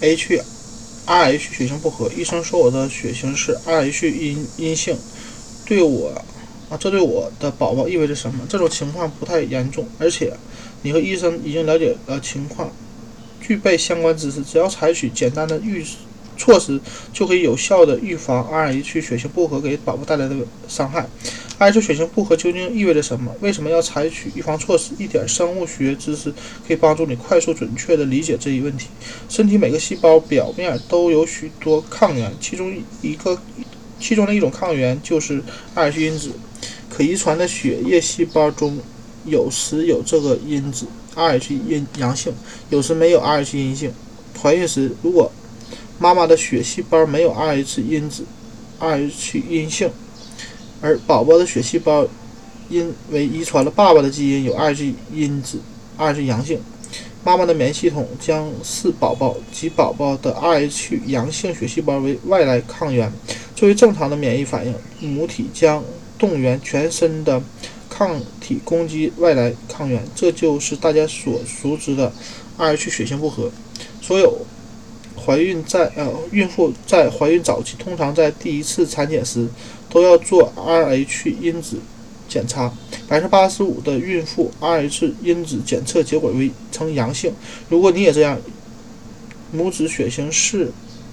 H Rh 血型不合，医生说我的血型是 Rh 阴阴性，对我啊，这对我的宝宝意味着什么？这种情况不太严重，而且你和医生已经了解了情况，具备相关知识，只要采取简单的预措施，就可以有效的预防 Rh 血型不合给宝宝带来的伤害。Rh 血型不合究竟意味着什么？为什么要采取预防措施？一点生物学知识可以帮助你快速准确地理解这一问题。身体每个细胞表面都有许多抗原，其中一个其中的一种抗原就是 Rh 因子。可遗传的血液细胞中有时有这个因子 Rh 阴阳性，有时没有 Rh 阴性。怀孕时，如果妈妈的血细胞没有 Rh 因子 Rh 阴性。而宝宝的血细胞因为遗传了爸爸的基因有 Rh 因子 Rh 阳性，妈妈的免疫系统将视宝宝及宝宝的 Rh 阳性血细胞为外来抗原。作为正常的免疫反应，母体将动员全身的抗体攻击外来抗原，这就是大家所熟知的 Rh 血型不合。所有怀孕在呃孕妇在怀孕早期，通常在第一次产检时。都要做 Rh 因子检查，百分之八十五的孕妇 Rh 因子检测结果为呈阳性。如果你也这样，母子血型是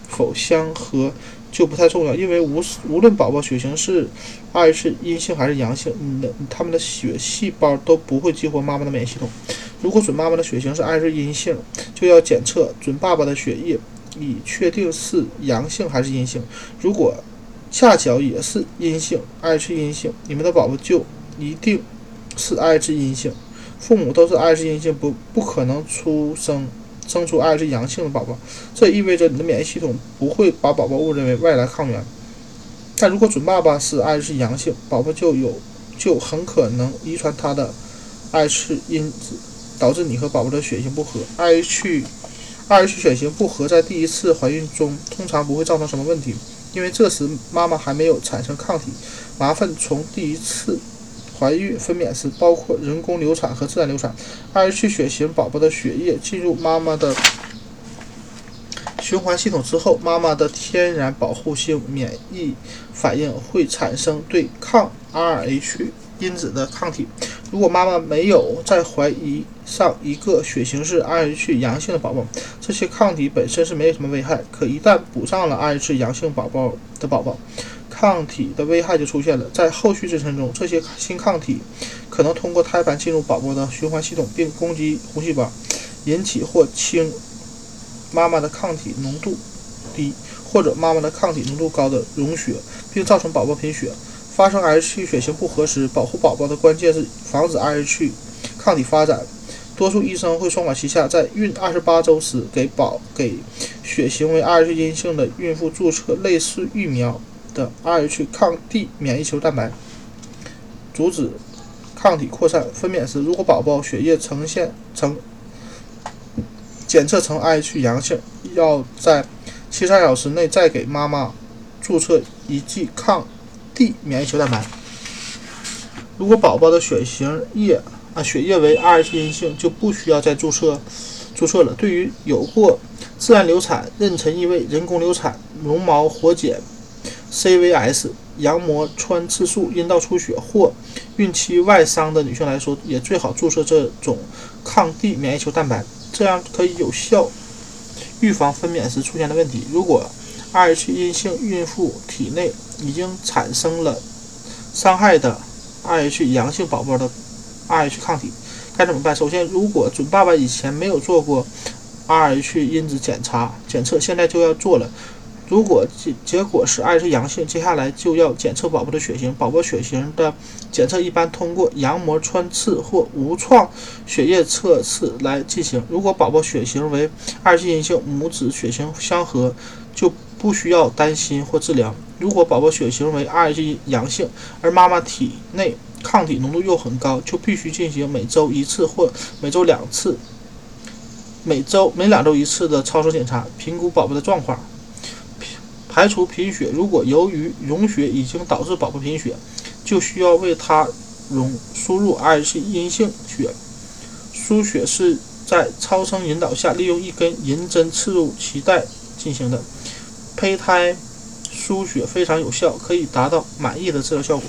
否相合就不太重要，因为无无论宝宝血型是 Rh 阴性还是阳性，你的他们的血细胞都不会激活妈妈的免疫系统。如果准妈妈的血型是 Rh 阴性，就要检测准爸爸的血液，你确定是阳性还是阴性。如果恰巧也是阴性，Rh 阴性，你们的宝宝就一定是 Rh 阴性。父母都是 Rh 阴性，不不可能出生生出 Rh 阳性的宝宝。这意味着你的免疫系统不会把宝宝误认为外来抗原。但如果准爸爸是 Rh 阳性，宝宝就有就很可能遗传他的 Rh 因子，导致你和宝宝的血型不合。Rh 血型不合在第一次怀孕中通常不会造成什么问题。因为这时妈妈还没有产生抗体，麻烦从第一次怀孕分娩时，包括人工流产和自然流产，Rh 血型宝宝的血液进入妈妈的循环系统之后，妈妈的天然保护性免疫反应会产生对抗 Rh 因子的抗体。如果妈妈没有在怀疑上一个血型是 Rh 阳性的宝宝，这些抗体本身是没有什么危害。可一旦补上了 Rh 阳性宝宝的宝宝，抗体的危害就出现了。在后续妊娠中，这些新抗体可能通过胎盘进入宝宝的循环系统，并攻击红细胞，引起或轻妈妈的抗体浓度低，或者妈妈的抗体浓度高的溶血，并造成宝宝贫血。发生 Rh 血型不合时，保护宝宝的关键是防止 Rh 抗体发展。多数医生会双管齐下，在孕二十八周时给宝给血型为 Rh 阴性的孕妇注射类似疫苗的 Rh 抗 D 免疫球蛋白，阻止抗体扩散。分娩时，如果宝宝血液呈现呈检测呈 Rh 阳性，要在七十二小时内再给妈妈注射一剂抗。D 免疫球蛋白。如果宝宝的血型液啊血液为 Rh 阴性，就不需要再注射注射了。对于有过自然流产、妊娠异位、人工流产、绒毛活检、CVS、羊膜穿刺术、阴道出血或孕期外伤的女性来说，也最好注射这种抗 D 免疫球蛋白，这样可以有效预防分娩时出现的问题。如果 Rh 阴性孕妇体内已经产生了伤害的 Rh 阳性宝宝的 Rh 抗体，该怎么办？首先，如果准爸爸以前没有做过 Rh 因子检查检测，现在就要做了。如果结结果是 Rh 阳性，接下来就要检测宝宝的血型。宝宝血型的检测一般通过羊膜穿刺或无创血液测试来进行。如果宝宝血型为 Rh 阴性，母子血型相合，就不需要担心或治疗。如果宝宝血型为 Rh 阳性，而妈妈体内抗体浓度又很高，就必须进行每周一次或每周两次、每周每两周一次的超声检查，评估宝宝的状况，排除贫血。如果由于溶血已经导致宝宝贫血，就需要为他溶输入 Rh 阴性血。输血是在超声引导下，利用一根银针刺入脐带进行的。胚胎输血非常有效，可以达到满意的治疗效果。